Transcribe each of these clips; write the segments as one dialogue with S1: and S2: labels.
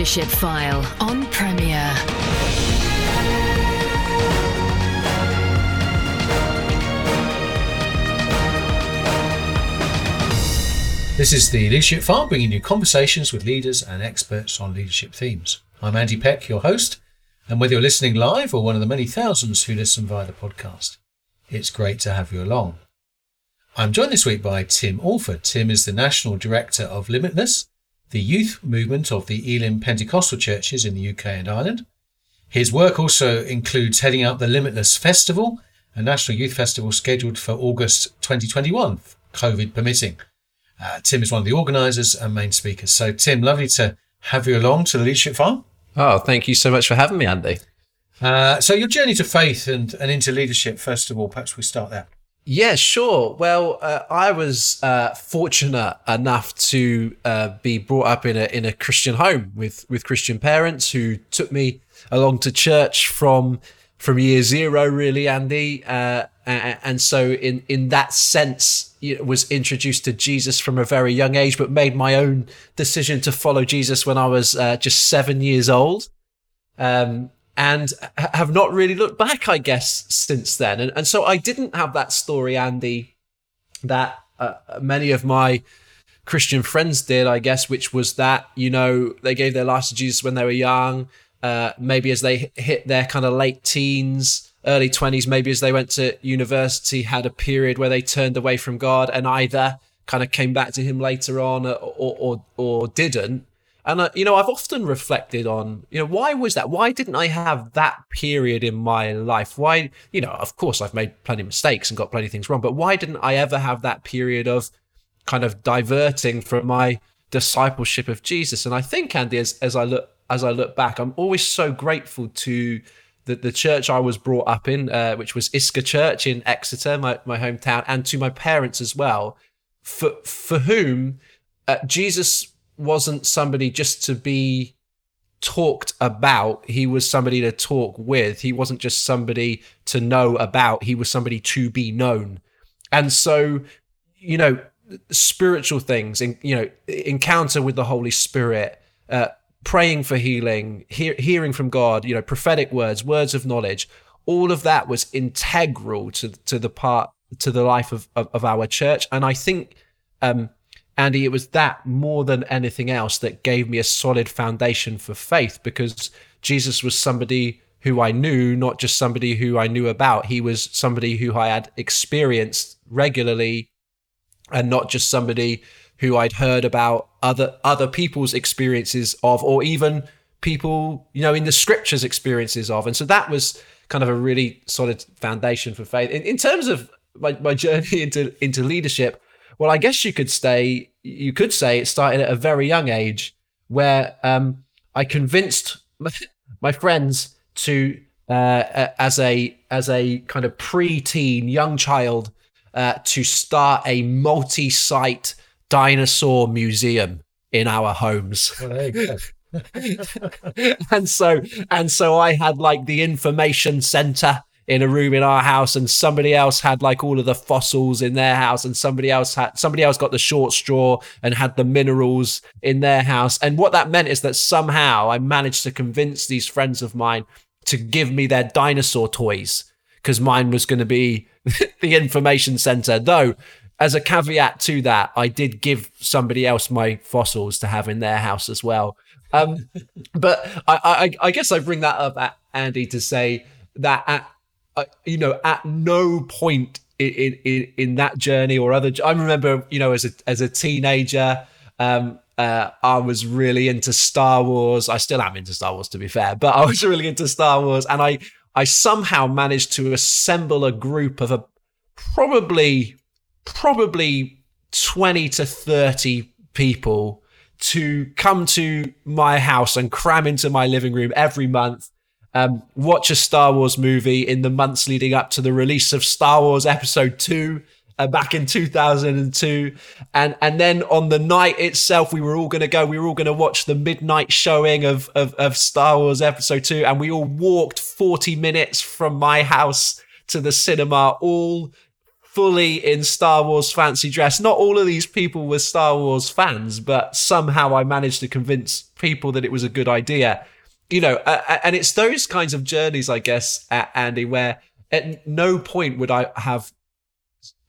S1: Leadership File on Premier.
S2: This is the Leadership File, bringing you conversations with leaders and experts on leadership themes. I'm Andy Peck, your host, and whether you're listening live or one of the many thousands who listen via the podcast, it's great to have you along. I'm joined this week by Tim Alford. Tim is the National Director of Limitless, the youth movement of the Elim Pentecostal churches in the UK and Ireland. His work also includes heading up the Limitless Festival, a national youth festival scheduled for August 2021, COVID permitting. Uh, Tim is one of the organisers and main speakers. So, Tim, lovely to have you along to the Leadership Farm.
S3: Oh, thank you so much for having me, Andy.
S2: Uh, so, your journey to faith and, and into leadership, first of all, perhaps we start there.
S3: Yeah, sure. Well, uh, I was uh, fortunate enough to uh, be brought up in a in a Christian home with with Christian parents who took me along to church from from year zero, really, Andy. Uh, and so, in in that sense, was introduced to Jesus from a very young age, but made my own decision to follow Jesus when I was uh, just seven years old. Um, and have not really looked back, I guess, since then. And, and so I didn't have that story, Andy, that uh, many of my Christian friends did, I guess, which was that, you know, they gave their lives to Jesus when they were young. Uh, maybe as they hit their kind of late teens, early 20s, maybe as they went to university, had a period where they turned away from God and either kind of came back to Him later on or, or, or, or didn't. And, uh, you know, I've often reflected on, you know, why was that? Why didn't I have that period in my life? Why, you know, of course I've made plenty of mistakes and got plenty of things wrong, but why didn't I ever have that period of kind of diverting from my discipleship of Jesus? And I think, Andy, as, as I look, as I look back, I'm always so grateful to the, the church I was brought up in, uh, which was Isca Church in Exeter, my, my hometown, and to my parents as well, for, for whom uh, Jesus wasn't somebody just to be talked about. He was somebody to talk with. He wasn't just somebody to know about. He was somebody to be known. And so, you know, spiritual things, in, you know, encounter with the Holy Spirit, uh, praying for healing, hearing from God, you know, prophetic words, words of knowledge, all of that was integral to to the part to the life of of, of our church. And I think um, Andy, it was that more than anything else that gave me a solid foundation for faith because Jesus was somebody who I knew, not just somebody who I knew about. He was somebody who I had experienced regularly and not just somebody who I'd heard about other other people's experiences of or even people, you know, in the scriptures experiences of. And so that was kind of a really solid foundation for faith. In, in terms of my, my journey into into leadership, well, I guess you could say you could say it started at a very young age, where um, I convinced my friends to uh, as a as a kind of pre-teen young child uh, to start a multi-site dinosaur museum in our homes. Well, and so and so I had like the information center in a room in our house and somebody else had like all of the fossils in their house and somebody else had somebody else got the short straw and had the minerals in their house. And what that meant is that somehow i managed to convince these friends of mine to give me their dinosaur toys because mine was going to be the information center. Though as a caveat to that i did give somebody else my fossils to have in their house as well. Um, but I, I, I guess i bring that up andy to say that at uh, you know, at no point in, in in that journey or other. I remember, you know, as a as a teenager, um, uh, I was really into Star Wars. I still am into Star Wars, to be fair, but I was really into Star Wars, and I I somehow managed to assemble a group of a probably probably twenty to thirty people to come to my house and cram into my living room every month um, watch a Star Wars movie in the months leading up to the release of Star Wars Episode 2 uh, back in 2002. And, and then on the night itself, we were all going to go, we were all going to watch the midnight showing of, of, of Star Wars Episode 2. And we all walked 40 minutes from my house to the cinema, all fully in Star Wars fancy dress. Not all of these people were Star Wars fans, but somehow I managed to convince people that it was a good idea. You know, uh, and it's those kinds of journeys, I guess, Andy, where at no point would I have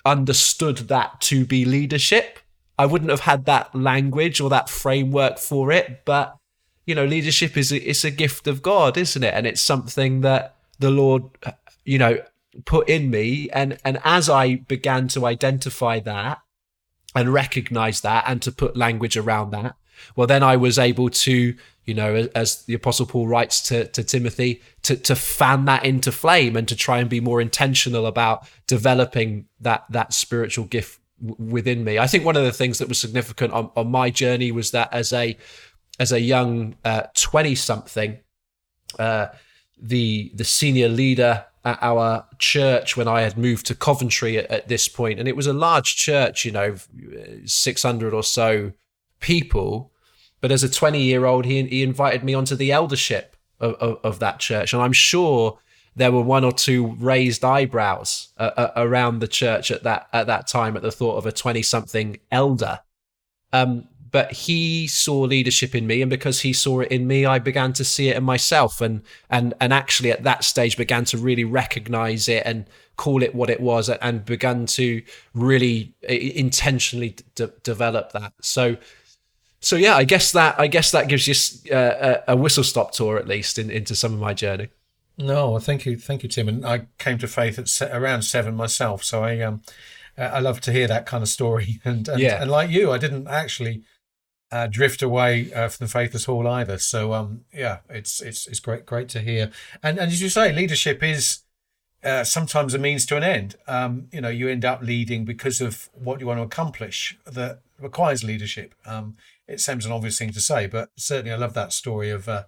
S3: understood that to be leadership. I wouldn't have had that language or that framework for it, but you know, leadership is a, it's a gift of God, isn't it? And it's something that the Lord, you know, put in me and and as i began to identify that and recognize that and to put language around that well then i was able to you know as the apostle paul writes to, to timothy to, to fan that into flame and to try and be more intentional about developing that that spiritual gift within me i think one of the things that was significant on, on my journey was that as a as a young 20 uh, something uh, the the senior leader at our church when I had moved to Coventry at, at, this point, and it was a large church, you know, six hundred or so people. But as a twenty-year-old, he he invited me onto the eldership of, of, of, that church, and I'm sure there were one or two raised eyebrows uh, uh, around the church at that at that time at the thought of a twenty-something elder. Um, but he saw leadership in me and because he saw it in me i began to see it in myself. And and and actually at that stage began to really recognize it and call it what it was and began to really intentionally develop that. So so yeah i guess that i guess that gives you uh, a, a whistle stop tour at least in, into some of my journey
S2: no thank you thank you tim and i came to faith at around seven myself so i um I love to hear that kind of story, and and, yeah. and like you, I didn't actually uh, drift away uh, from the faith at all either. So um, yeah, it's it's it's great great to hear. And and as you say, leadership is uh, sometimes a means to an end. Um, you know, you end up leading because of what you want to accomplish that requires leadership. Um, it seems an obvious thing to say, but certainly I love that story of. Uh,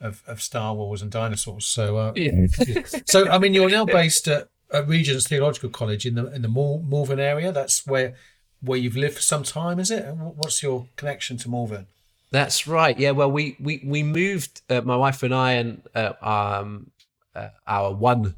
S2: of, of Star Wars and dinosaurs. So, uh, yeah. so I mean, you're now based at, at Regent's Theological College in the in the Malvern area. That's where where you've lived for some time, is it? What's your connection to Malvern?
S3: That's right. Yeah. Well, we we we moved. Uh, my wife and I and uh, um, uh, our one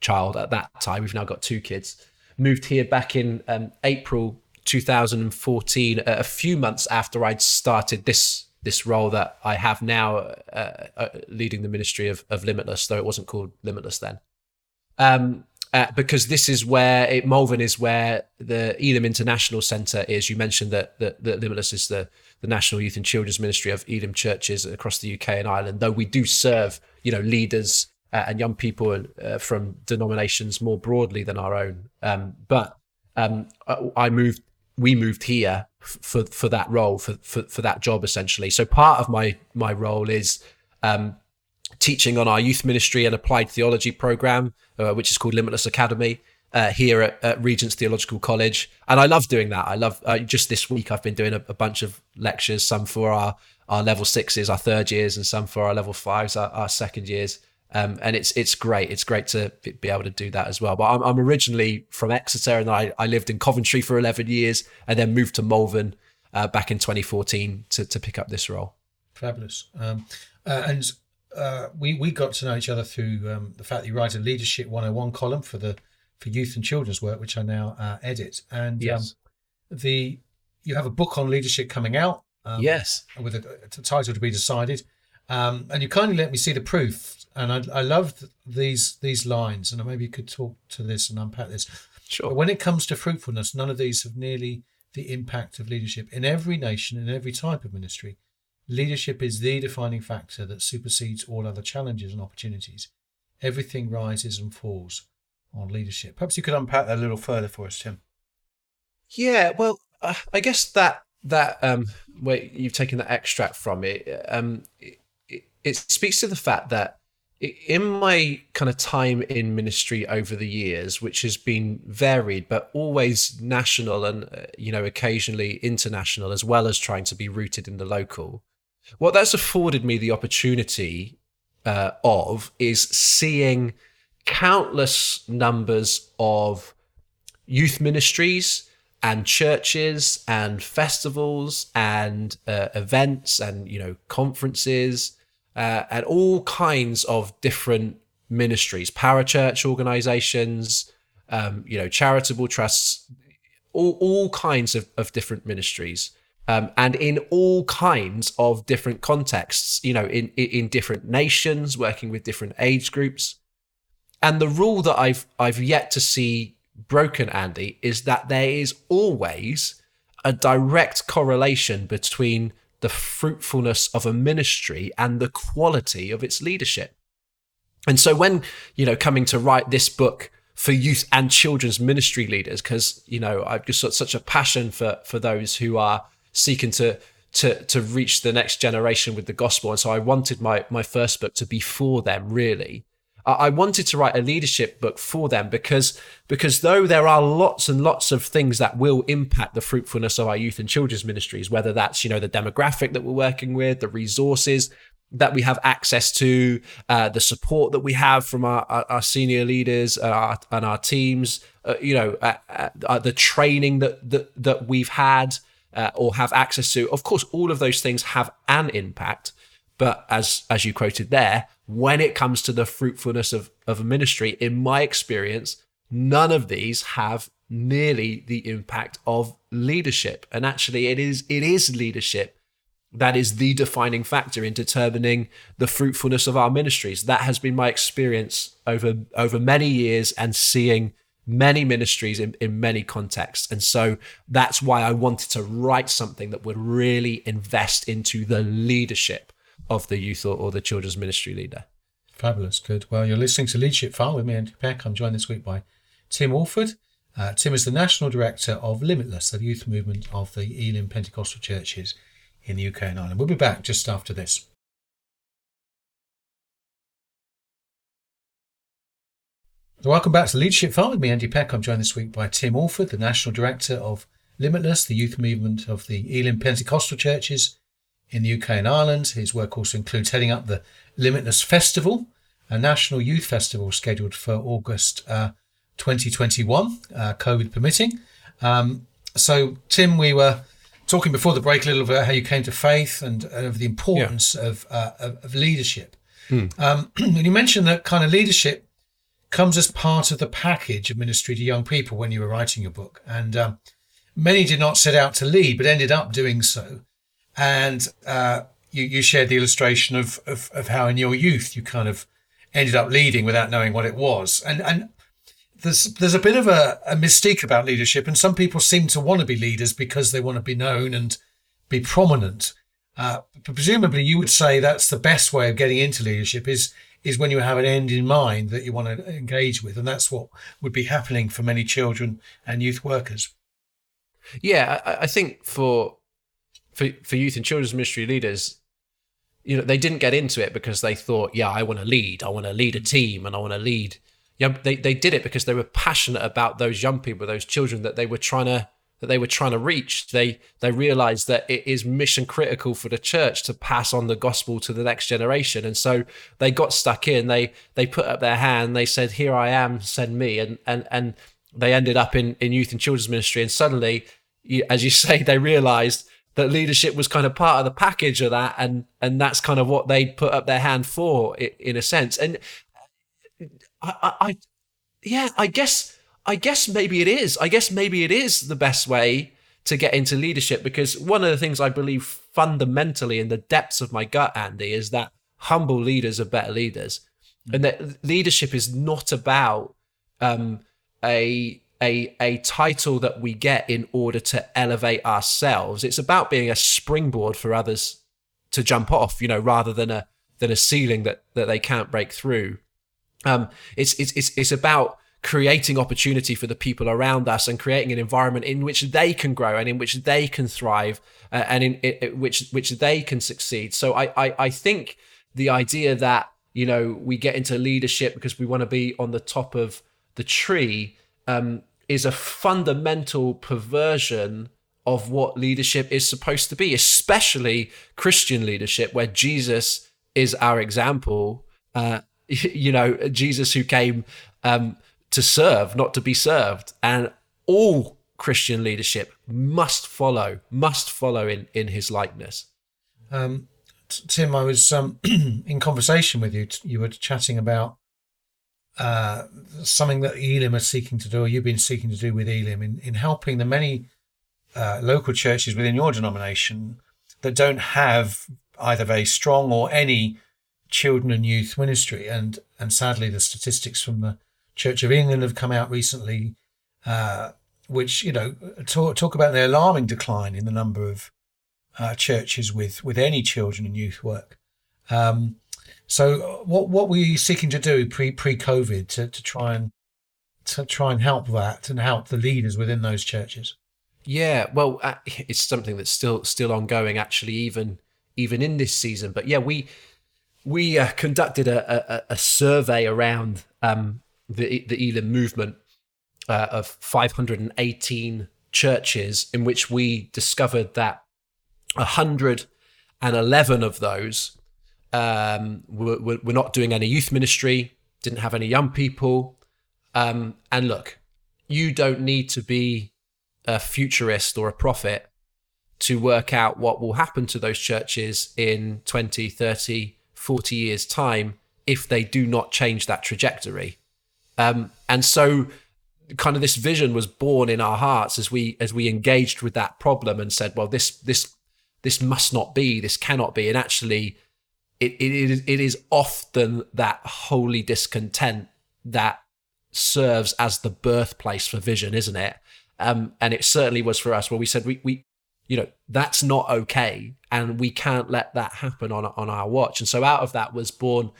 S3: child at that time. We've now got two kids. Moved here back in um, April 2014. a few months after I'd started this this role that I have now, uh, uh, leading the ministry of, of Limitless, though it wasn't called Limitless then. Um, uh, because this is where it, Malvern is where the Elim International Centre is. You mentioned that, that, that Limitless is the, the National Youth and Children's Ministry of Elim churches across the UK and Ireland, though we do serve, you know, leaders uh, and young people uh, from denominations more broadly than our own. Um, but um, I moved, we moved here for for that role, for, for, for that job essentially. So part of my my role is um, teaching on our youth ministry and applied theology program, uh, which is called Limitless Academy. Uh, here at, at, Regent's Theological College, and I love doing that. I love uh, just this week I've been doing a, a, bunch of lectures, some for our our level sixes, our third years, and some for our level fives, our, our second years. Um, and it's it's great. It's great to be able to do that as well. But I'm, I'm originally from Exeter, and I, I lived in Coventry for 11 years, and then moved to Malvern uh, back in 2014 to to pick up this role.
S2: Fabulous. Um, uh, and uh, we we got to know each other through um, the fact that you write a leadership 101 column for the for youth and children's work, which I now uh, edit. And um, yes. the you have a book on leadership coming out.
S3: Um, yes,
S2: with a, a, title to be decided. Um, and you kindly let me see the proof, and I, I loved these these lines, and maybe you could talk to this and unpack this.
S3: Sure.
S2: But when it comes to fruitfulness, none of these have nearly the impact of leadership in every nation in every type of ministry. Leadership is the defining factor that supersedes all other challenges and opportunities. Everything rises and falls on leadership. Perhaps you could unpack that a little further for us, Tim.
S3: Yeah, well, uh, I guess that that um, where you've taken that extract from it, um, it, it, speaks to the fact that in my kind of time in ministry over the years, which has been varied, but always national and uh, you know occasionally international, as well as trying to be rooted in the local, what that's afforded me the opportunity uh, of is seeing countless numbers of youth ministries and churches and festivals and uh, events and you know conferences uh, and all kinds of different ministries parachurch organizations um, you know, charitable trusts, all, all kinds of, of different ministries. Um, and in all kinds of different contexts, you know, in, in different nations, working with different age groups. And the rule that I've I've yet to see broken, Andy, is that there is always a direct correlation between the fruitfulness of a ministry and the quality of its leadership. And so when, you know, coming to write this book for youth and children's ministry leaders, because, you know, I've just got such a passion for for those who are seeking to to to reach the next generation with the gospel. And so I wanted my my first book to be for them, really. I wanted to write a leadership book for them because because though there are lots and lots of things that will impact the fruitfulness of our youth and children's ministries, whether that's you know the demographic that we're working with, the resources that we have access to, uh, the support that we have from our, our, senior leaders and our, and our teams, uh, you know, uh, uh the training that that that we've had uh, or have access to. Of course, all of those things have an impact. But as as you quoted there, when it comes to the fruitfulness of, of a ministry, in my experience, none of these have nearly the impact of leadership. And actually it is it is leadership that is the defining factor in determining the fruitfulness of our ministries. That has been my experience over over many years and seeing many ministries in, in many contexts. And so that's why I wanted to write something that would really invest into the leadership of the youth or, or the children's ministry leader.
S2: Fabulous, good. Well, you're listening to Leadership File with me, Andy Peck. I'm joined this week by Tim Alford. Uh, Tim is the National Director of Limitless, the youth movement of the Elim Pentecostal churches in the UK and Ireland. We'll be back just after this. welcome back to Leadership File with me, Andy Peck. I'm joined this week by Tim Alford, the National Director of Limitless, the youth movement of the Elim Pentecostal churches in the UK and Ireland. His work also includes heading up the Limitless Festival, a national youth festival scheduled for August uh, 2021, uh, COVID permitting. Um, so, Tim, we were talking before the break a little bit about how you came to faith and, and of the importance yeah. of, uh, of, of leadership. Mm. Um, and you mentioned that kind of leadership comes as part of the package of ministry to young people when you were writing your book. And um, many did not set out to lead, but ended up doing so. And uh, you, you, shared the illustration of, of, of how in your youth you kind of ended up leading without knowing what it was. And and there's there's a bit of a, a mystique about leadership, and some people seem to want to be leaders because they want to be known and be prominent. Uh, presumably, you would say that's the best way of getting into leadership is is when you have an end in mind that you want to engage with, and that's what would be happening for many children and youth workers.
S3: Yeah, I, I think for for for youth and children's ministry leaders, you know, they didn't get into it because they thought, yeah, I want to lead, I want to lead a team, and I want to lead. Yeah, they they did it because they were passionate about those young people, those children that they were trying to that they were trying to reach. They they realized that it is mission critical for the church to pass on the gospel to the next generation, and so they got stuck in. They they put up their hand. They said, "Here I am, send me," and and and they ended up in in youth and children's ministry. And suddenly, as you say, they realized that leadership was kind of part of the package of that, and and that's kind of what they put up their hand for, in a sense. And I, I, yeah, I guess I guess maybe it is. I guess maybe it is the best way to get into leadership because one of the things I believe fundamentally in the depths of my gut, Andy, is that humble leaders are better leaders, mm. and that leadership is not about um, a a a title that we get in order to elevate ourselves. It's about being a springboard for others to jump off, you know, rather than a than a ceiling that that they can't break through. Um, it's it's it's it's about creating opportunity for the people around us and creating an environment in which they can grow and in which they can thrive uh, and in, in, which which they can succeed. So I, I I think the idea that you know we get into leadership because we want to be on the top of the tree um, is a fundamental perversion of what leadership is supposed to be, especially Christian leadership, where Jesus is our example. Uh, you know, Jesus who came um, to serve, not to be served. And all Christian leadership must follow, must follow in, in his likeness.
S2: Um, Tim, I was um, in conversation with you. You were chatting about uh, something that Elim are seeking to do, or you've been seeking to do with Elim, in, in helping the many uh, local churches within your denomination that don't have either very strong or any children and youth ministry. And and sadly, the statistics from the Church of England have come out recently, uh, which you know talk, talk about the alarming decline in the number of uh, churches with with any children and youth work. Um, so, what what were you seeking to do pre pre COVID to, to try and to try and help that and help the leaders within those churches?
S3: Yeah, well, uh, it's something that's still still ongoing, actually, even even in this season. But yeah, we we uh, conducted a, a, a, survey around um, the the Elim movement uh, of 518 churches, in which we discovered that 111 of those um, were, were, not doing any youth ministry, didn't have any young people. Um, and look, you don't need to be a futurist or a prophet to work out what will happen to those churches in 20, 30, 40 years' time if they do not change that trajectory. Um, and so kind of this vision was born in our hearts as we as we engaged with that problem and said, well, this this this must not be, this cannot be. And actually it, it, it is often that holy discontent that serves as the birthplace for vision, isn't it? Um, and it certainly was for us where we said we, we you know that's not okay and we can't let that happen on on our watch. And so out of that was born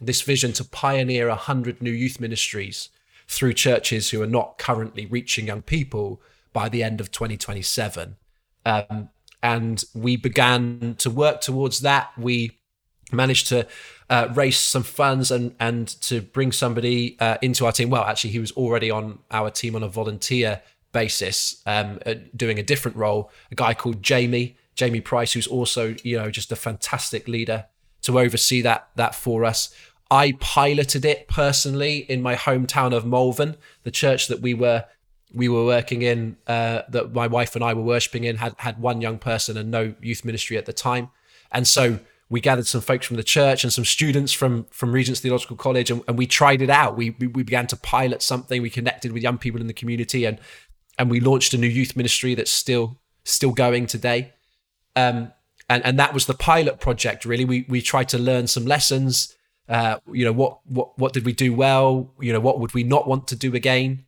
S3: this vision to pioneer a 100 new youth ministries through churches who are not currently reaching young people by the end of 2027 um, and we began to work towards that. We managed to uh, raise some funds and and to bring somebody uh, into our team. Well, actually, he was already on our team on a volunteer basis, um, uh, doing a different role. A guy called Jamie Jamie Price, who's also you know just a fantastic leader to oversee that that for us. I piloted it personally in my hometown of Malvern, the church that we were we were working in, uh, that my wife and I were worshiping in, had had one young person and no youth ministry at the time, and so we gathered some folks from the church and some students from from Regent's Theological College, and, and we tried it out. We, we, we began to pilot something. We connected with young people in the community, and and we launched a new youth ministry that's still still going today. Um, and and that was the pilot project. Really, we we tried to learn some lessons. Uh, you know what what what did we do well? You know what would we not want to do again?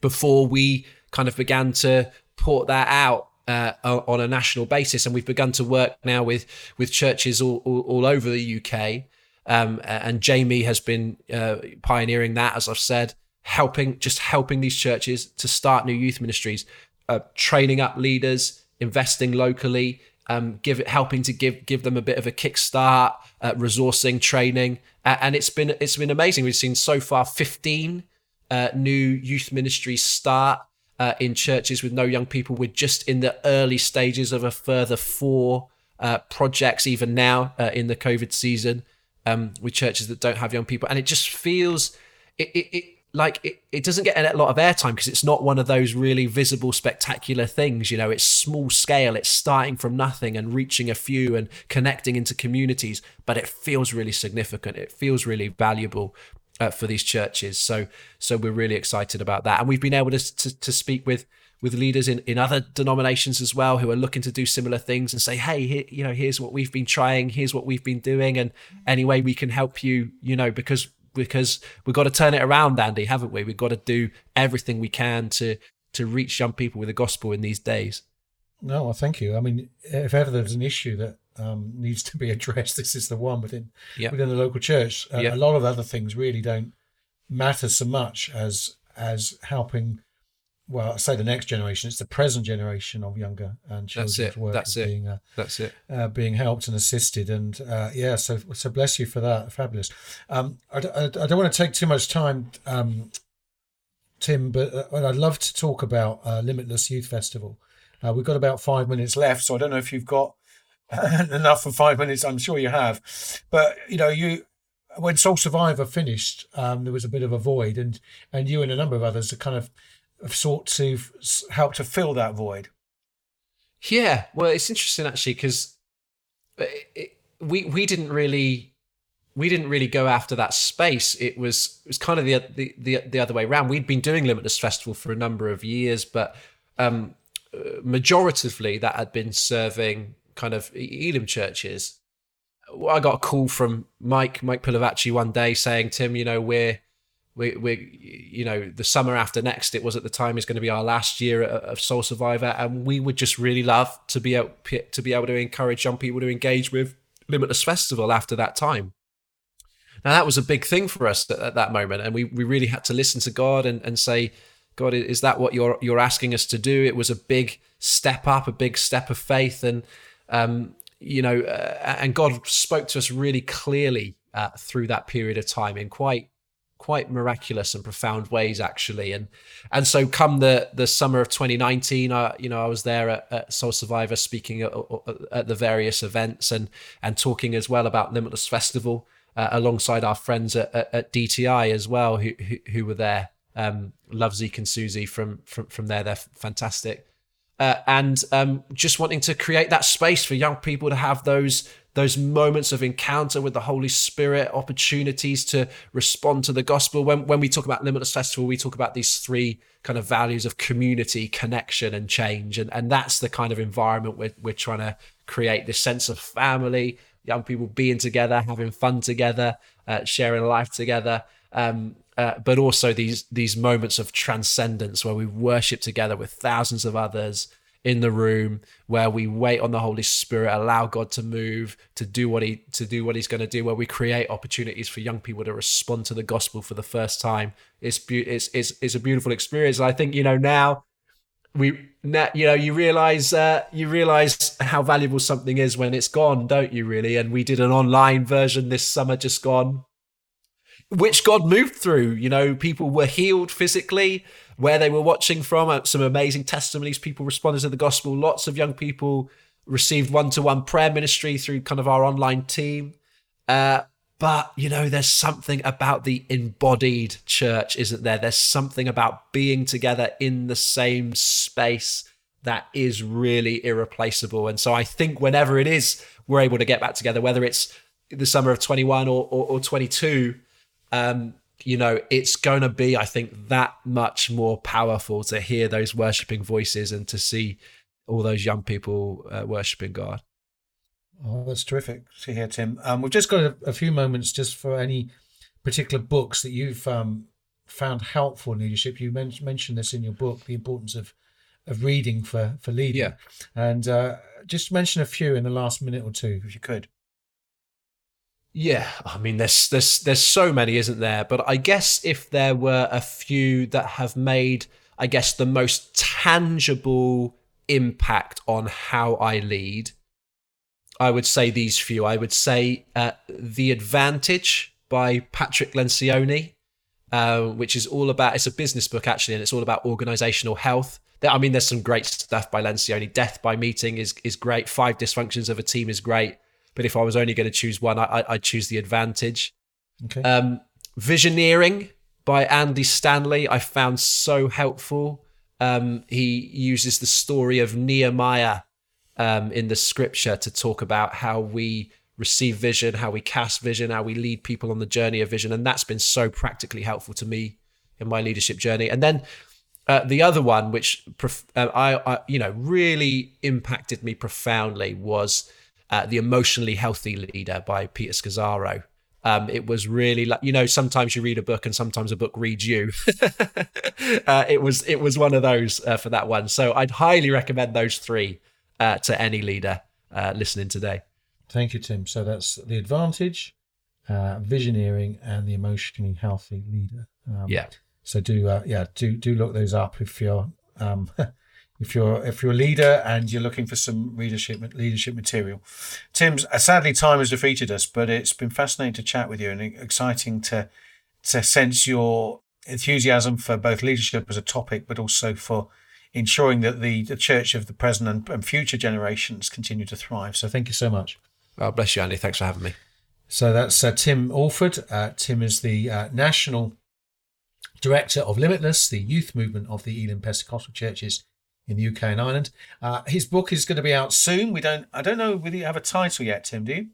S3: Before we kind of began to port that out uh, on a national basis, and we've begun to work now with with churches all, all, all over the UK. Um, and Jamie has been uh, pioneering that, as I've said, helping just helping these churches to start new youth ministries, uh, training up leaders, investing locally, um, give helping to give give them a bit of a kickstart, uh, resourcing, training, and it's been it's been amazing. We've seen so far fifteen uh, new youth ministries start uh, in churches with no young people. We're just in the early stages of a further four uh, projects, even now uh, in the COVID season, um, with churches that don't have young people. And it just feels it, it, it like it, it doesn't get a lot of airtime because it's not one of those really visible, spectacular things. You know, it's small scale, it's starting from nothing and reaching a few and connecting into communities, but it feels really significant. It feels really valuable uh, for these churches. So so we're really excited about that, and we've been able to to, to speak with with leaders in, in other denominations as well who are looking to do similar things and say, hey, here, you know, here's what we've been trying, here's what we've been doing, and any way we can help you, you know, because because we've got to turn it around, Andy, haven't we? We've got to do everything we can to to reach young people with the gospel in these days.
S2: No, well, thank you. I mean, if ever there's an issue that um, needs to be addressed. This is the one within yep. within the local church. Uh, yep. A lot of other things really don't matter so much as as helping. Well, I say the next generation. It's the present generation of younger and children's
S3: That's it.
S2: work
S3: That's it.
S2: being uh,
S3: That's it.
S2: Uh, being helped and assisted, and uh, yeah. So so bless you for that. Fabulous. Um, I, I, I, don't want to take too much time, um, Tim, but uh, I'd love to talk about uh, Limitless Youth Festival. we've got about five minutes left, so I don't know if you've got enough for five minutes. I'm sure you have, but you know, you when Soul Survivor finished, um, there was a bit of a void, and and you and a number of others have kind of have sought to help to fill that void.
S3: Yeah, well, it's interesting actually because we we didn't really we didn't really go after that space. It was it was kind of the the the, the other way around. We'd been doing Limitless Festival for a number of years, but um, uh, majoritively that had been serving kind of Elim churches. I got a call from Mike Mike Pilavachi one day saying, "Tim, you know we're we we you know the summer after next it was at the time is going to be our last year of Soul Survivor, and we would just really love to be able to be able to encourage young people to engage with Limitless Festival after that time." Now that was a big thing for us at, at that moment, and we we really had to listen to God and, and say, God, is that what you're you're asking us to do? It was a big step up, a big step of faith, and um, you know, uh, and God spoke to us really clearly uh, through that period of time in quite quite miraculous and profound ways actually and and so come the the summer of 2019 I you know I was there at, at Soul Survivor speaking at, at, the various events and and talking as well about Limitless Festival uh, alongside our friends at, at, at, DTI as well, who who, who were there. Um, love Zeke and Susie from from from there. They're fantastic, uh, and um, just wanting to create that space for young people to have those those moments of encounter with the Holy Spirit, opportunities to respond to the gospel. When when we talk about Limitless Festival, we talk about these three kind of values of community, connection, and change, and and that's the kind of environment we're we're trying to create. This sense of family, young people being together, having fun together, uh, sharing life together. Um, uh, but also these these moments of transcendence where we worship together with thousands of others in the room, where we wait on the Holy Spirit, allow God to move, to do what he to do what He's going to do, where we create opportunities for young people to respond to the gospel for the first time. It's be- it's it's, it's a beautiful experience. I think you know now we you know you realize uh, you realize how valuable something is when it's gone don't you really and we did an online version this summer just gone which god moved through you know people were healed physically where they were watching from uh, some amazing testimonies people responded to the gospel lots of young people received one-to-one prayer ministry through kind of our online team uh, but, you know, there's something about the embodied church, isn't there? There's something about being together in the same space that is really irreplaceable. And so I think whenever it is we're able to get back together, whether it's the summer of 21 or, or, or 22, um, you know, it's going to be, I think, that much more powerful to hear those worshiping voices and to see all those young people uh, worshiping God.
S2: Oh, that's terrific to hear, Tim. Um, we've just got a, a, few moments just for any particular books that you've um, found helpful in leadership. You men- mentioned this in your book, the importance of of reading for for leading.
S3: Yeah.
S2: And uh, just mention a few in the last minute or two, if you could.
S3: Yeah, I mean, there's there's there's so many, isn't there? But I guess if there were a few that have made, I guess, the most tangible impact on how I lead I would say these few. I would say uh, The Advantage by Patrick Lencioni, uh, which is all about, it's a business book actually, and it's all about organizational health. I mean, there's some great stuff by Lencioni. Death by Meeting is, is great. Five Dysfunctions of a Team is great. But if I was only going to choose one, I, would choose The Advantage.
S2: Okay.
S3: Um, Visioneering by Andy Stanley, I found so helpful. Um, he uses the story of Nehemiah um, in the scripture to talk about how we receive vision, how we cast vision, how we lead people on the journey of vision. And that's been so practically helpful to me in my leadership journey. And then uh, the other one, which uh, I, I, you know, really impacted me profoundly, was uh, the emotionally healthy leader by Peter Scazzero. Um, it was really like you know sometimes you read a book and sometimes a book reads you. uh, it was it was one of those uh, for that one. So I'd highly recommend those three uh, to any leader uh, listening today.
S2: Thank you, Tim. So that's the advantage, uh, visioneering, and the emotionally healthy leader.
S3: Um, yeah.
S2: So do uh, yeah do do look those up if you're um, if you're if you're a leader and you're looking for some leadership leadership material. Tim's uh, sadly time has defeated us, but it's been fascinating to chat with you and exciting to to sense your enthusiasm for both leadership as a topic, but also for ensuring that the, the church of the present and, and future generations continue to thrive. So thank you so much.
S3: Oh, bless you, Andy. Thanks for having me.
S2: So that's uh, Tim Alford. Uh, Tim is the uh, national director of Limitless, the youth movement of the Elim Pentecostal churches in the UK and Ireland. Uh, his book is going to be out soon. We don't, I don't know whether you have a title yet, Tim. Do you?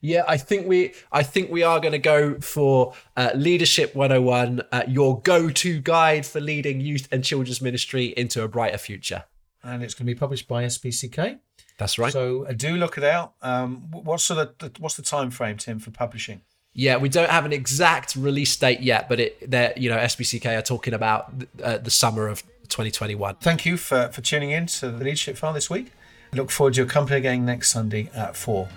S3: Yeah, I think we I think we are going to go for uh, Leadership 101, uh, your go-to guide for leading youth and children's ministry into a brighter future.
S2: And it's going to be published by SPCK.
S3: That's right.
S2: So uh, do look it out. Um, what's the, what's the time frame, Tim, for publishing?
S3: Yeah, we don't have an exact release date yet, but it they you know SPCK are talking about uh, the summer of 2021.
S2: Thank you for, for tuning in to the Leadership File this week. Look forward to your company again next Sunday at 4.